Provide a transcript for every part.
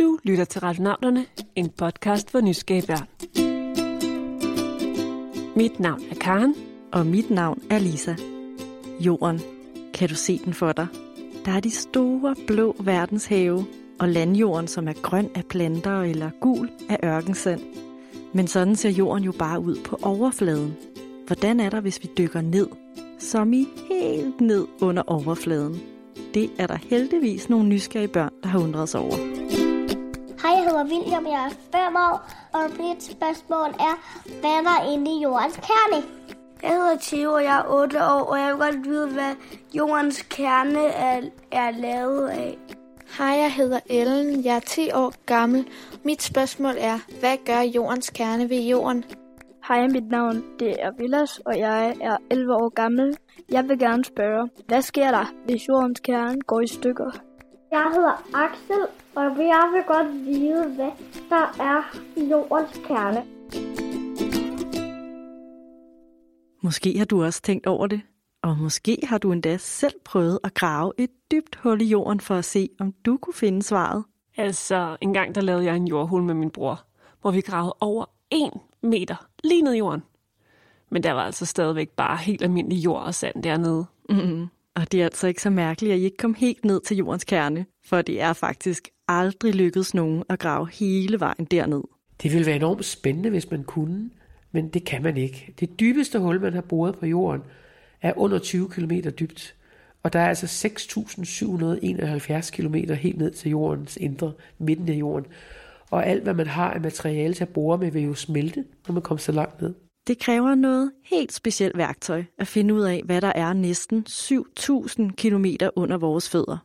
Du lytter til Radionauterne, en podcast for nysgerrige børn. Mit navn er Karen. Og mit navn er Lisa. Jorden, kan du se den for dig? Der er de store blå verdenshave, og landjorden, som er grøn af planter eller gul af ørkensand. Men sådan ser jorden jo bare ud på overfladen. Hvordan er der, hvis vi dykker ned? Som i helt ned under overfladen. Det er der heldigvis nogle nysgerrige børn, der har undret sig over. Hej, jeg hedder William, jeg er 5 år, og mit spørgsmål er, hvad er der inde i jordens kerne? Jeg hedder Theo, og jeg er 8 år, og jeg vil godt vide, hvad jordens kerne er, er lavet af. Hej, jeg hedder Ellen. Jeg er 10 år gammel. Mit spørgsmål er, hvad gør jordens kerne ved jorden? Hej, mit navn det er Villas, og jeg er 11 år gammel. Jeg vil gerne spørge, hvad sker der, hvis jordens kerne går i stykker? Jeg hedder Axel, og jeg vil godt vide, hvad der er i jordens kerne. Måske har du også tænkt over det, og måske har du endda selv prøvet at grave et dybt hul i jorden for at se, om du kunne finde svaret. Altså, en gang der lavede jeg en jordhul med min bror, hvor vi gravede over en meter lige ned i jorden. Men der var altså stadigvæk bare helt almindelig jord og sand dernede. Mm-hmm. Og det er altså ikke så mærkeligt, at I ikke kom helt ned til jordens kerne, for det er faktisk aldrig lykkedes nogen at grave hele vejen derned. Det ville være enormt spændende, hvis man kunne, men det kan man ikke. Det dybeste hul, man har boret på jorden, er under 20 km dybt. Og der er altså 6.771 km helt ned til jordens indre, midten af jorden. Og alt, hvad man har af materiale til at bore med, vil jo smelte, når man kommer så langt ned. Det kræver noget helt specielt værktøj at finde ud af, hvad der er næsten 7.000 km under vores fødder.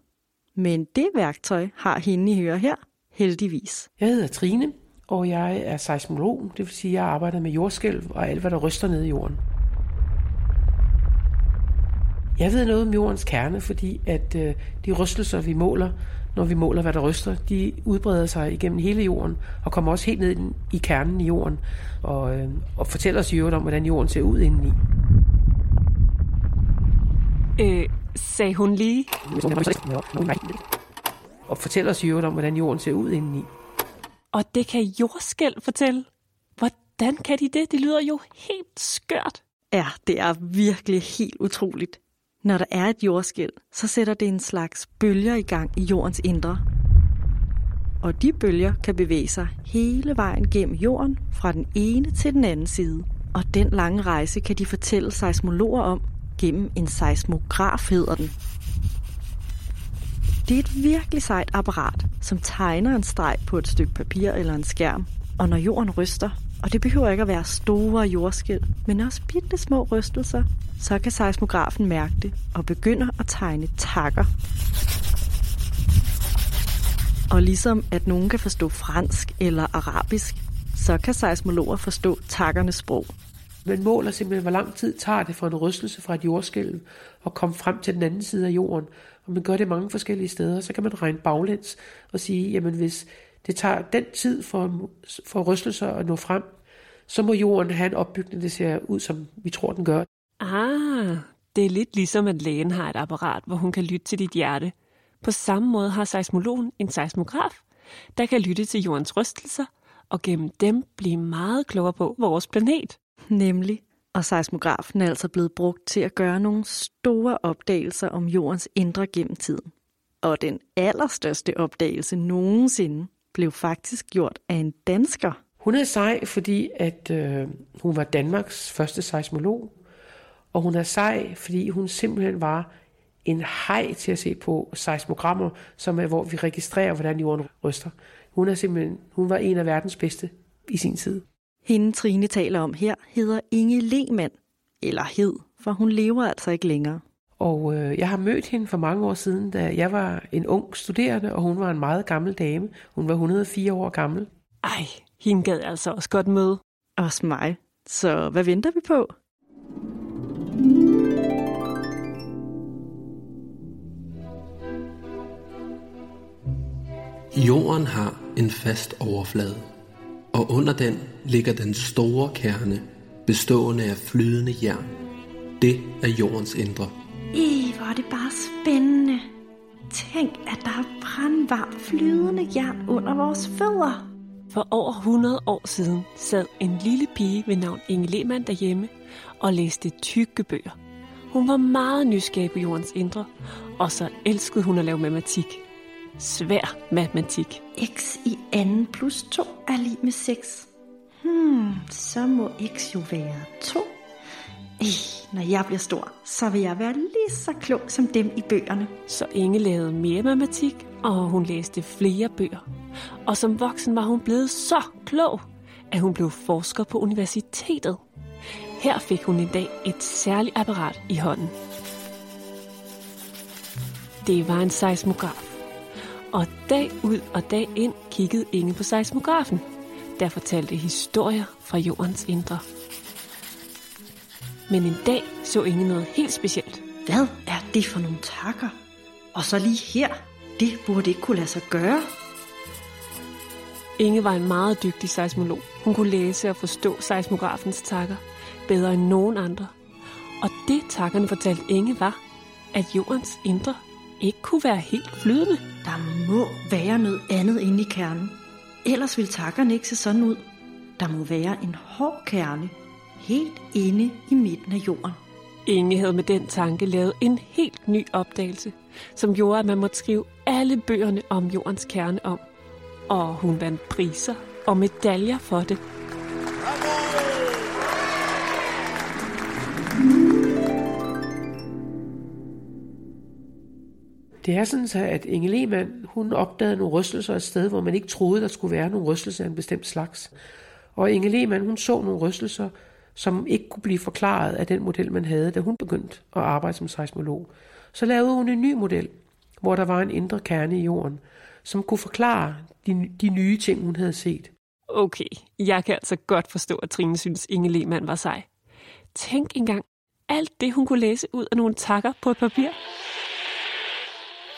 Men det værktøj har hende i høre her, heldigvis. Jeg hedder Trine, og jeg er seismolog, det vil sige, at jeg arbejder med jordskælv og alt, hvad der ryster ned i jorden. Jeg ved noget om jordens kerne, fordi at øh, de rystelser, vi måler, når vi måler, hvad der ryster, de udbreder sig igennem hele jorden og kommer også helt ned i kernen i jorden og, øh, og fortæller os i øvrigt om, hvordan jorden ser ud indeni. Øh, sagde hun lige? Og fortæller os i øvrigt om, hvordan jorden ser ud indeni. Og det kan jordskælv fortælle. Hvordan kan de det? Det lyder jo helt skørt. Ja, det er virkelig helt utroligt. Når der er et jordskæld, så sætter det en slags bølger i gang i jordens indre. Og de bølger kan bevæge sig hele vejen gennem jorden fra den ene til den anden side. Og den lange rejse kan de fortælle seismologer om gennem en seismograf hedder den. Det er et virkelig sejt apparat, som tegner en streg på et stykke papir eller en skærm. Og når jorden ryster, og det behøver ikke at være store jordskæld, men også bitte små rystelser, så kan seismografen mærke det og begynder at tegne takker. Og ligesom at nogen kan forstå fransk eller arabisk, så kan seismologer forstå takkernes sprog. Man måler simpelthen, hvor lang tid tager det for en rystelse fra et jordskælv og komme frem til den anden side af jorden. Og man gør det mange forskellige steder, så kan man regne baglæns og sige, jamen hvis det tager den tid for, for rystelser at nå frem, så må jorden have en opbygning, der ser ud, som vi tror, den gør. Ah, det er lidt ligesom, at lægen har et apparat, hvor hun kan lytte til dit hjerte. På samme måde har seismologen en seismograf, der kan lytte til jordens rystelser, og gennem dem blive meget klogere på vores planet. Nemlig, og seismografen er altså blevet brugt til at gøre nogle store opdagelser om jordens indre gennem tiden. Og den allerstørste opdagelse nogensinde blev faktisk gjort af en dansker. Hun er sej, fordi at øh, hun var Danmarks første seismolog, og hun er sej, fordi hun simpelthen var en hej til at se på seismogrammer, som er, hvor vi registrerer, hvordan jorden ryster. Hun, er simpelthen, hun var en af verdens bedste i sin tid. Hende Trine taler om her hedder Inge Lehmann, eller hed, for hun lever altså ikke længere. Og øh, jeg har mødt hende for mange år siden, da jeg var en ung studerende, og hun var en meget gammel dame. Hun var 104 år gammel. Ej, hende gad altså også godt møde. Også mig. Så hvad venter vi på? Jorden har en fast overflade, og under den ligger den store kerne, bestående af flydende jern. Det er jordens indre. Er det bare spændende. Tænk, at der er brandvarmt flydende jern under vores fødder. For over 100 år siden sad en lille pige ved navn Inge Lehmann derhjemme og læste tykke bøger. Hun var meget nysgerrig på jordens indre, og så elskede hun at lave matematik. Svær matematik. x i anden plus 2 er lige med 6. Hmm, så må x jo være 2. Når jeg bliver stor, så vil jeg være lige så klog som dem i bøgerne. Så Inge lavede mere matematik, og hun læste flere bøger. Og som voksen var hun blevet så klog, at hun blev forsker på universitetet. Her fik hun en dag et særligt apparat i hånden. Det var en seismograf. Og dag ud og dag ind kiggede Inge på seismografen, der fortalte historier fra jordens indre. Men en dag så Inge noget helt specielt. Hvad er det for nogle takker? Og så lige her. Det burde ikke kunne lade sig gøre. Inge var en meget dygtig seismolog. Hun kunne læse og forstå seismografens takker bedre end nogen andre. Og det takkerne fortalte Inge var, at jordens indre ikke kunne være helt flydende. Der må være noget andet inde i kernen. Ellers vil takkerne ikke se sådan ud. Der må være en hård kerne, helt inde i midten af jorden. Inge havde med den tanke lavet en helt ny opdagelse, som gjorde, at man måtte skrive alle bøgerne om jordens kerne om. Og hun vandt priser og medaljer for det. Det er sådan så, at Inge Lehmann, hun opdagede nogle rystelser et sted, hvor man ikke troede, der skulle være nogle rystelser af en bestemt slags. Og Inge Lehmann, hun så nogle rystelser, som ikke kunne blive forklaret af den model, man havde, da hun begyndte at arbejde som seismolog. Så lavede hun en ny model, hvor der var en indre kerne i jorden, som kunne forklare de, de nye ting, hun havde set. Okay, jeg kan altså godt forstå, at Trine synes, Inge Lehmann var sej. Tænk engang alt det, hun kunne læse ud af nogle takker på et papir.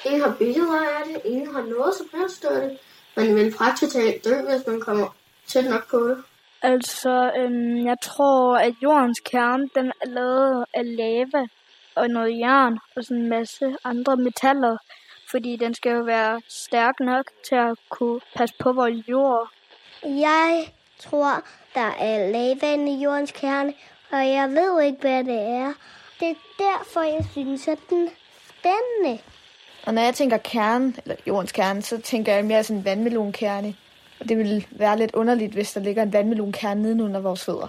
Ingen har billeder af det, ingen har noget som helst af det. Man vil praktisk talt dø, hvis man kommer tæt nok på det. Altså, øhm, jeg tror, at jordens kerne, den er lavet af lava og noget jern og sådan en masse andre metaller. Fordi den skal jo være stærk nok til at kunne passe på vores jord. Jeg tror, der er lava i jordens kerne, og jeg ved ikke, hvad det er. Det er derfor, jeg synes, at den er spændende. Og når jeg tænker kerne, eller jordens kerne, så tænker jeg mere sådan en vandmelonkerne. Det ville være lidt underligt, hvis der ligger en vandmelonkerne nede under vores fødder.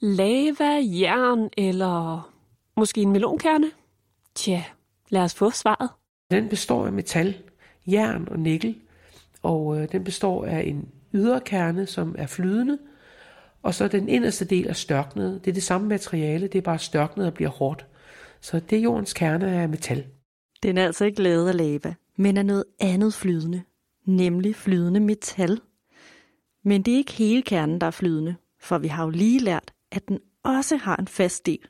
Lava, jern eller måske en melonkerne? Tja, lad os få svaret. Den består af metal, jern og nikkel, og øh, den består af en ydre kerne, som er flydende, og så den inderste del er størknet. Det er det samme materiale, det er bare størknet og bliver hårdt. Så det er jordens kerne af metal. Den er altså ikke lavet af lava, men af noget andet flydende, nemlig flydende metal. Men det er ikke hele kernen, der er flydende, for vi har jo lige lært, at den også har en fast del.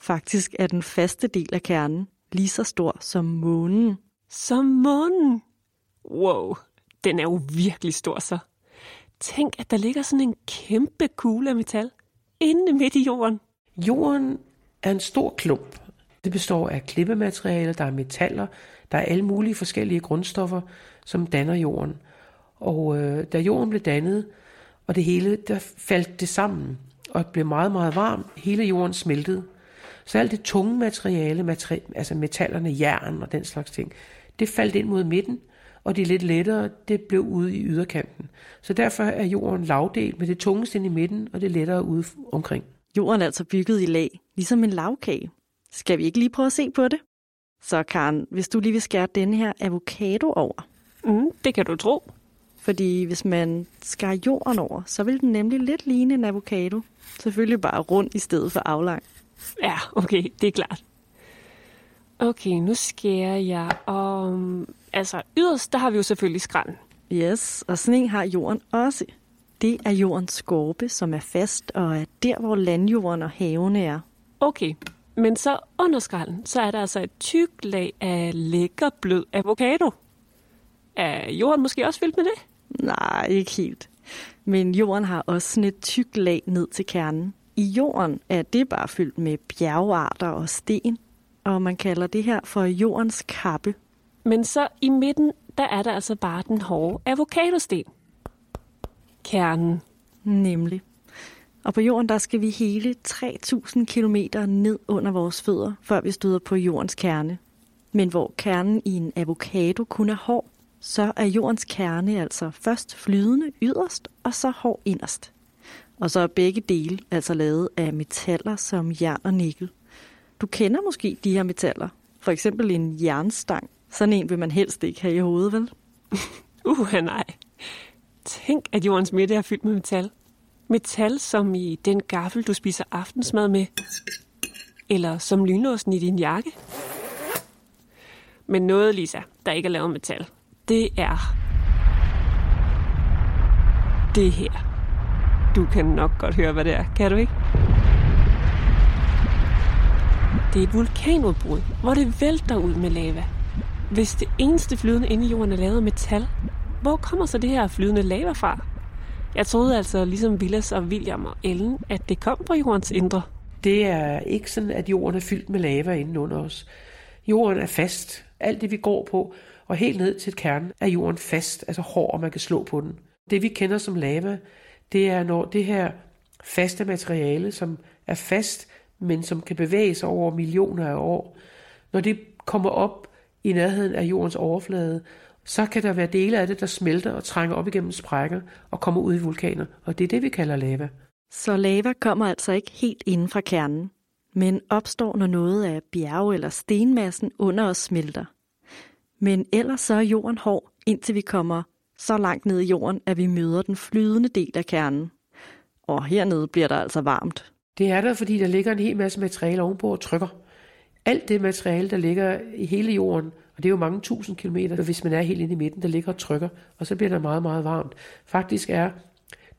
Faktisk er den faste del af kernen lige så stor som månen. Som månen? Wow, den er jo virkelig stor så. Tænk, at der ligger sådan en kæmpe kugle af metal inde midt i jorden. Jorden er en stor klump. Det består af klippematerialer, der er metaller, der er alle mulige forskellige grundstoffer, som danner jorden. Og øh, da jorden blev dannet, og det hele, der faldt det sammen, og det blev meget, meget varmt. Hele jorden smeltede. Så alt det tunge materiale, materi- altså metallerne, jern og den slags ting, det faldt ind mod midten, og det lidt lettere, det blev ude i yderkanten. Så derfor er jorden lavdelt med det tungeste ind i midten, og det lettere ude omkring. Jorden er altså bygget i lag, ligesom en lavkage. Skal vi ikke lige prøve at se på det? Så Karen, hvis du lige vil skære denne her avocado over. Mm, det kan du tro. Fordi hvis man skærer jorden over, så vil den nemlig lidt ligne en avocado. Selvfølgelig bare rund i stedet for aflang. Ja, okay, det er klart. Okay, nu skærer jeg om... Altså, yderst, der har vi jo selvfølgelig skralden. Yes, og sådan en har jorden også. Det er jordens skorpe, som er fast og er der, hvor landjorden og havene er. Okay, men så under skralden, så er der altså et tykt lag af lækker blød avocado. Er jorden måske også fyldt med det? Nej, ikke helt. Men jorden har også sådan et tykt lag ned til kernen. I jorden er det bare fyldt med bjergarter og sten. og man kalder det her for jordens kappe. Men så i midten, der er der altså bare den hårde avocadosten. Kernen. Nemlig. Og på jorden, der skal vi hele 3000 km ned under vores fødder, før vi støder på jordens kerne. Men hvor kernen i en avocado kun er hård, så er jordens kerne altså først flydende yderst, og så hård inderst. Og så er begge dele altså lavet af metaller som jern og nikkel. Du kender måske de her metaller. For eksempel en jernstang. Sådan en vil man helst ikke have i hovedet, vel? Uh, nej. Tænk, at jordens midte er fyldt med metal. Metal som i den gaffel, du spiser aftensmad med. Eller som lynlåsen i din jakke. Men noget, Lisa, der ikke er lavet metal, det er det her. Du kan nok godt høre, hvad det er, kan du ikke? Det er et vulkanudbrud, hvor det vælter ud med lava. Hvis det eneste flydende inde i jorden er lavet af metal, hvor kommer så det her flydende lava fra? Jeg troede altså, ligesom Villas og William og Ellen, at det kom fra jordens indre. Det er ikke sådan, at jorden er fyldt med lava inden under os. Jorden er fast. Alt det, vi går på, og helt ned til kernen, er jorden fast, altså hård, og man kan slå på den. Det, vi kender som lava, det er når det her faste materiale, som er fast, men som kan bevæge sig over millioner af år, når det kommer op i nærheden af jordens overflade, så kan der være dele af det, der smelter og trænger op igennem sprækker og kommer ud i vulkaner, og det er det, vi kalder lava. Så lava kommer altså ikke helt inden fra kernen, men opstår, når noget af bjerge eller stenmassen under os smelter. Men ellers så er jorden hård, indtil vi kommer så langt ned i jorden, at vi møder den flydende del af kernen. Og hernede bliver der altså varmt. Det er der, fordi der ligger en hel masse materiale ovenpå og trykker. Alt det materiale, der ligger i hele jorden, og det er jo mange tusind kilometer, hvis man er helt inde i midten, der ligger og trykker, og så bliver der meget, meget varmt. Faktisk er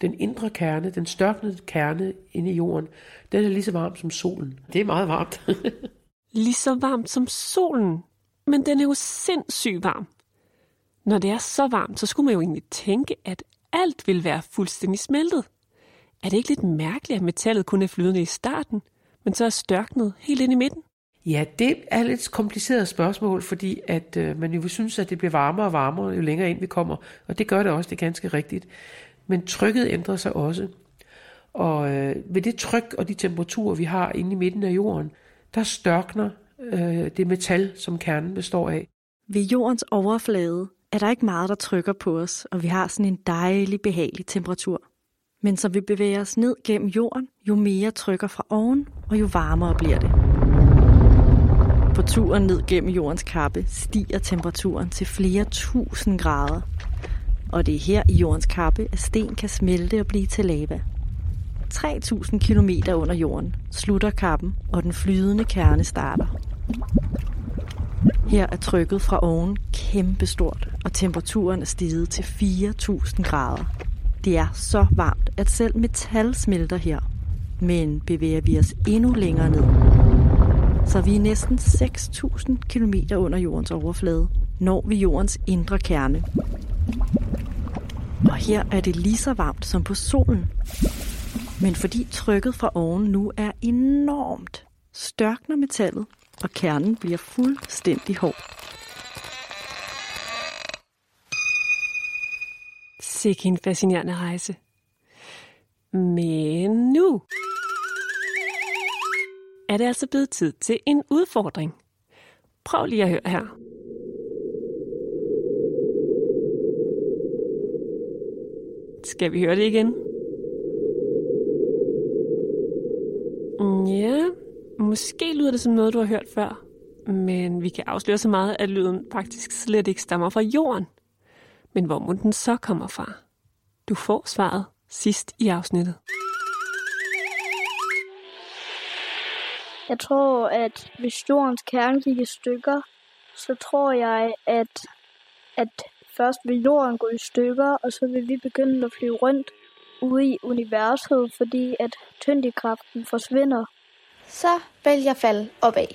den indre kerne, den størknede kerne inde i jorden, den er lige så varm som solen. Det er meget varmt. lige så varmt som solen? Men den er jo sindssygt varm. Når det er så varmt, så skulle man jo egentlig tænke, at alt vil være fuldstændig smeltet. Er det ikke lidt mærkeligt, at metallet kun er flydende i starten, men så er størknet helt ind i midten? Ja, det er et lidt kompliceret spørgsmål, fordi at øh, man jo vil synes, at det bliver varmere og varmere, jo længere ind vi kommer. Og det gør det også, det er ganske rigtigt. Men trykket ændrer sig også. Og øh, ved det tryk og de temperaturer, vi har inde i midten af jorden, der størkner øh, det metal, som kernen består af. Ved jordens overflade er der ikke meget, der trykker på os, og vi har sådan en dejlig, behagelig temperatur. Men som vi bevæger os ned gennem jorden, jo mere trykker fra oven, og jo varmere bliver det. På turen ned gennem jordens kappe stiger temperaturen til flere tusind grader. Og det er her i jordens kappe, at sten kan smelte og blive til lava. 3000 km under jorden slutter kappen, og den flydende kerne starter. Her er trykket fra oven kæmpestort, og temperaturen er steget til 4000 grader. Det er så varmt, at selv metal smelter her. Men bevæger vi os endnu længere ned, så vi er næsten 6.000 km under jordens overflade, når vi jordens indre kerne. Og her er det lige så varmt som på solen. Men fordi trykket fra oven nu er enormt, størkner metallet, og kernen bliver fuldstændig hård. Sikke en fascinerende rejse. Men nu er det altså blevet tid til en udfordring. Prøv lige at høre her. Skal vi høre det igen? Ja, måske lyder det som noget, du har hørt før. Men vi kan afsløre så meget, at lyden faktisk slet ikke stammer fra jorden. Men hvor må den så kommer fra? Du får svaret sidst i afsnittet. Jeg tror, at hvis jordens kerne gik i stykker, så tror jeg, at, at først vil jorden gå i stykker, og så vil vi begynde at flyve rundt ude i universet, fordi at tyngdekraften forsvinder. Så vil jeg falde opad.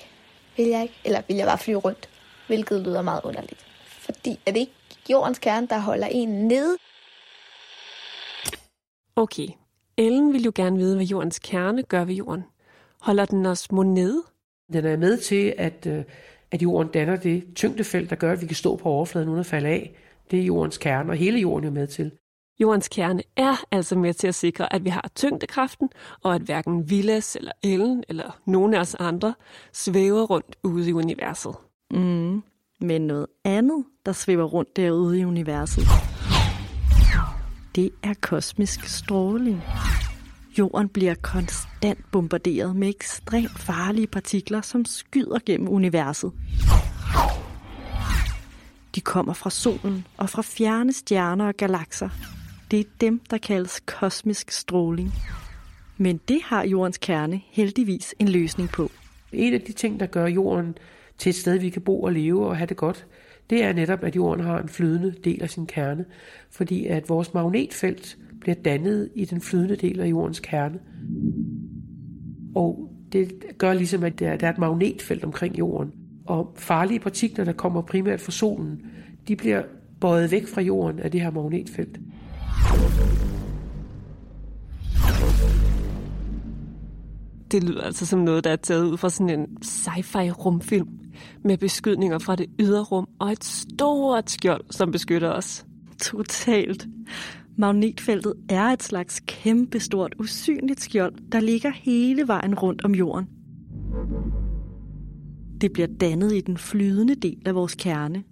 Vil jeg ikke? Eller vil jeg bare flyve rundt? Hvilket lyder meget underligt. Fordi er det ikke jordens kerne, der holder en nede? Okay, Ellen vil jo gerne vide, hvad jordens kerne gør ved jorden. Holder den os mod nede? Den er med til, at, øh, at jorden danner det tyngdefelt, der gør, at vi kan stå på overfladen uden at falde af. Det er jordens kerne, og hele jorden er med til. Jordens kerne er altså med til at sikre, at vi har tyngdekraften, og at hverken Villas eller Ellen eller nogen af os andre svæver rundt ude i universet. Mm, men noget andet, der svæver rundt derude i universet, det er kosmisk stråling. Jorden bliver konstant bombarderet med ekstremt farlige partikler, som skyder gennem universet. De kommer fra solen og fra fjerne stjerner og galakser. Det er dem, der kaldes kosmisk stråling. Men det har jordens kerne heldigvis en løsning på. En af de ting, der gør jorden til et sted, vi kan bo og leve og have det godt, det er netop, at jorden har en flydende del af sin kerne, fordi at vores magnetfelt bliver dannet i den flydende del af jordens kerne. Og det gør ligesom, at der er et magnetfelt omkring jorden. Og farlige partikler, der kommer primært fra solen, de bliver bøjet væk fra jorden af det her magnetfelt. Det lyder altså som noget, der er taget ud fra sådan en sci-fi rumfilm med beskydninger fra det ydre rum og et stort skjold, som beskytter os. Totalt. Magnetfeltet er et slags kæmpestort, usynligt skjold, der ligger hele vejen rundt om jorden. Det bliver dannet i den flydende del af vores kerne,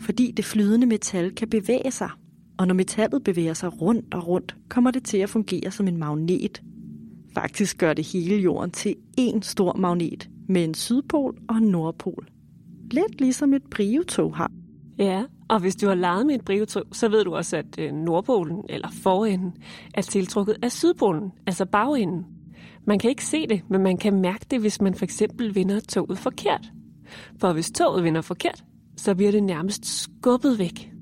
fordi det flydende metal kan bevæge sig. Og når metallet bevæger sig rundt og rundt, kommer det til at fungere som en magnet. Faktisk gør det hele jorden til én stor magnet med en sydpol og en nordpol. Lidt ligesom et brivetog har. Ja, og hvis du har leget med et brivetog, så ved du også, at øh, nordpolen eller forenden er tiltrukket af sydpolen, altså bagenden. Man kan ikke se det, men man kan mærke det, hvis man for eksempel vinder toget forkert. For hvis toget vinder forkert, så bliver det nærmest skubbet væk.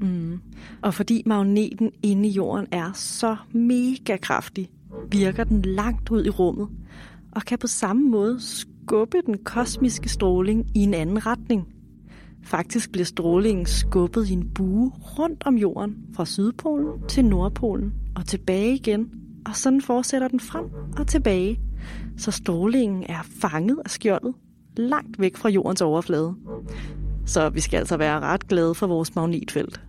Mm. Og fordi magneten inde i jorden er så mega kraftig, virker den langt ud i rummet, og kan på samme måde skubbe den kosmiske stråling i en anden retning. Faktisk bliver strålingen skubbet i en bue rundt om jorden, fra Sydpolen til Nordpolen og tilbage igen, og sådan fortsætter den frem og tilbage, så strålingen er fanget af skjoldet langt væk fra jordens overflade. Så vi skal altså være ret glade for vores magnetfelt.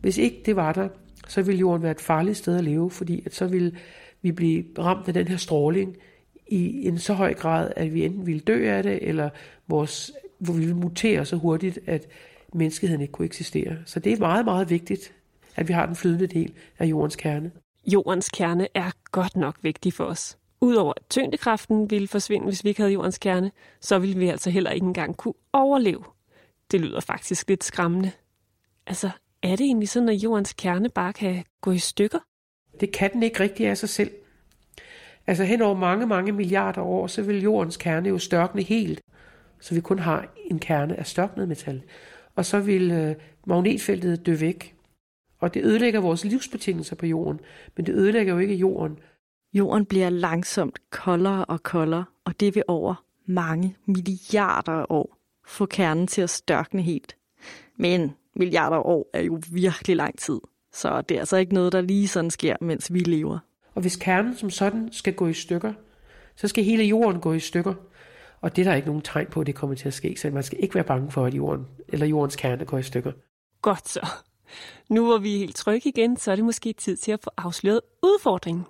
Hvis ikke det var der, så ville jorden være et farligt sted at leve, fordi at så ville vi blive ramt af den her stråling i en så høj grad, at vi enten ville dø af det, eller vores, hvor vi ville mutere så hurtigt, at menneskeheden ikke kunne eksistere. Så det er meget, meget vigtigt, at vi har den flydende del af jordens kerne. Jordens kerne er godt nok vigtig for os. Udover at tyngdekraften ville forsvinde, hvis vi ikke havde jordens kerne, så ville vi altså heller ikke engang kunne overleve. Det lyder faktisk lidt skræmmende. Altså, er det egentlig sådan, at jordens kerne bare kan gå i stykker? Det kan den ikke rigtig af sig selv. Altså hen over mange, mange milliarder år, så vil jordens kerne jo størkne helt, så vi kun har en kerne af størknet metal. Og så vil øh, magnetfeltet dø væk. Og det ødelægger vores livsbetingelser på jorden, men det ødelægger jo ikke jorden. Jorden bliver langsomt koldere og koldere, og det vil over mange milliarder år få kernen til at størkne helt. Men milliarder år er jo virkelig lang tid, så det er altså ikke noget, der lige sådan sker, mens vi lever. Og hvis kernen som sådan skal gå i stykker, så skal hele jorden gå i stykker. Og det er der ikke nogen tegn på, at det kommer til at ske, så man skal ikke være bange for, at jorden eller jordens kerne går i stykker. Godt så. Nu hvor vi er helt trygge igen, så er det måske tid til at få afsløret udfordringen.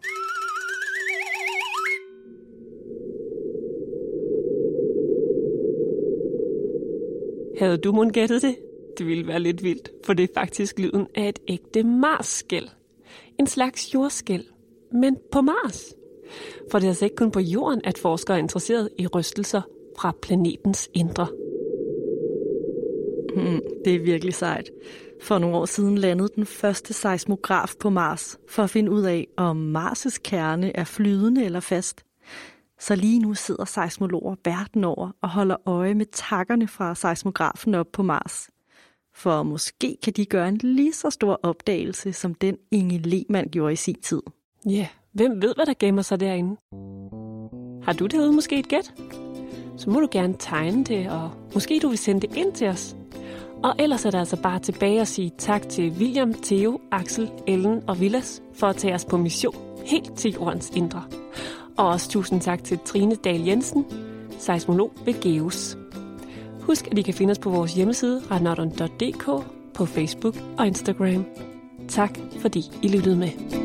Havde du mon gættet det? Det ville være lidt vildt, for det er faktisk lyden af et ægte mars En slags jordskæl men på Mars. For det er altså ikke kun på jorden, at forskere er interesseret i rystelser fra planetens indre. Hmm, det er virkelig sejt. For nogle år siden landede den første seismograf på Mars for at finde ud af, om Mars' kerne er flydende eller fast. Så lige nu sidder seismologer verden over og holder øje med takkerne fra seismografen op på Mars. For måske kan de gøre en lige så stor opdagelse, som den Inge Lehmann gjorde i sin tid. Ja, yeah. hvem ved, hvad der gemmer sig derinde? Har du derude måske et gæt? Så må du gerne tegne det, og måske du vil sende det ind til os. Og ellers er det altså bare tilbage at sige tak til William, Theo, Axel, Ellen og Villas for at tage os på mission helt til jordens indre. Og også tusind tak til Trine Dahl Jensen, seismolog ved Geos. Husk, at I kan finde os på vores hjemmeside radnordon.dk, på Facebook og Instagram. Tak fordi I lyttede med.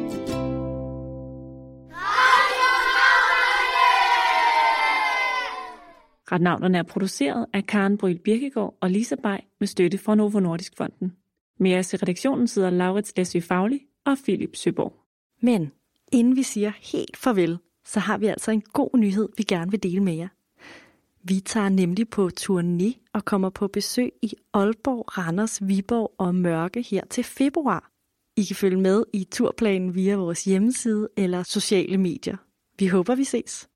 Retnavnerne er produceret af Karen Bryl Birkegaard og Lisa Bay med støtte fra Novo Nordisk Fonden. Med os i redaktionen sidder Laurits Læsø Fagli og Philip Søborg. Men inden vi siger helt farvel, så har vi altså en god nyhed, vi gerne vil dele med jer. Vi tager nemlig på turné og kommer på besøg i Aalborg, Randers, Viborg og Mørke her til februar. I kan følge med i turplanen via vores hjemmeside eller sociale medier. Vi håber, vi ses.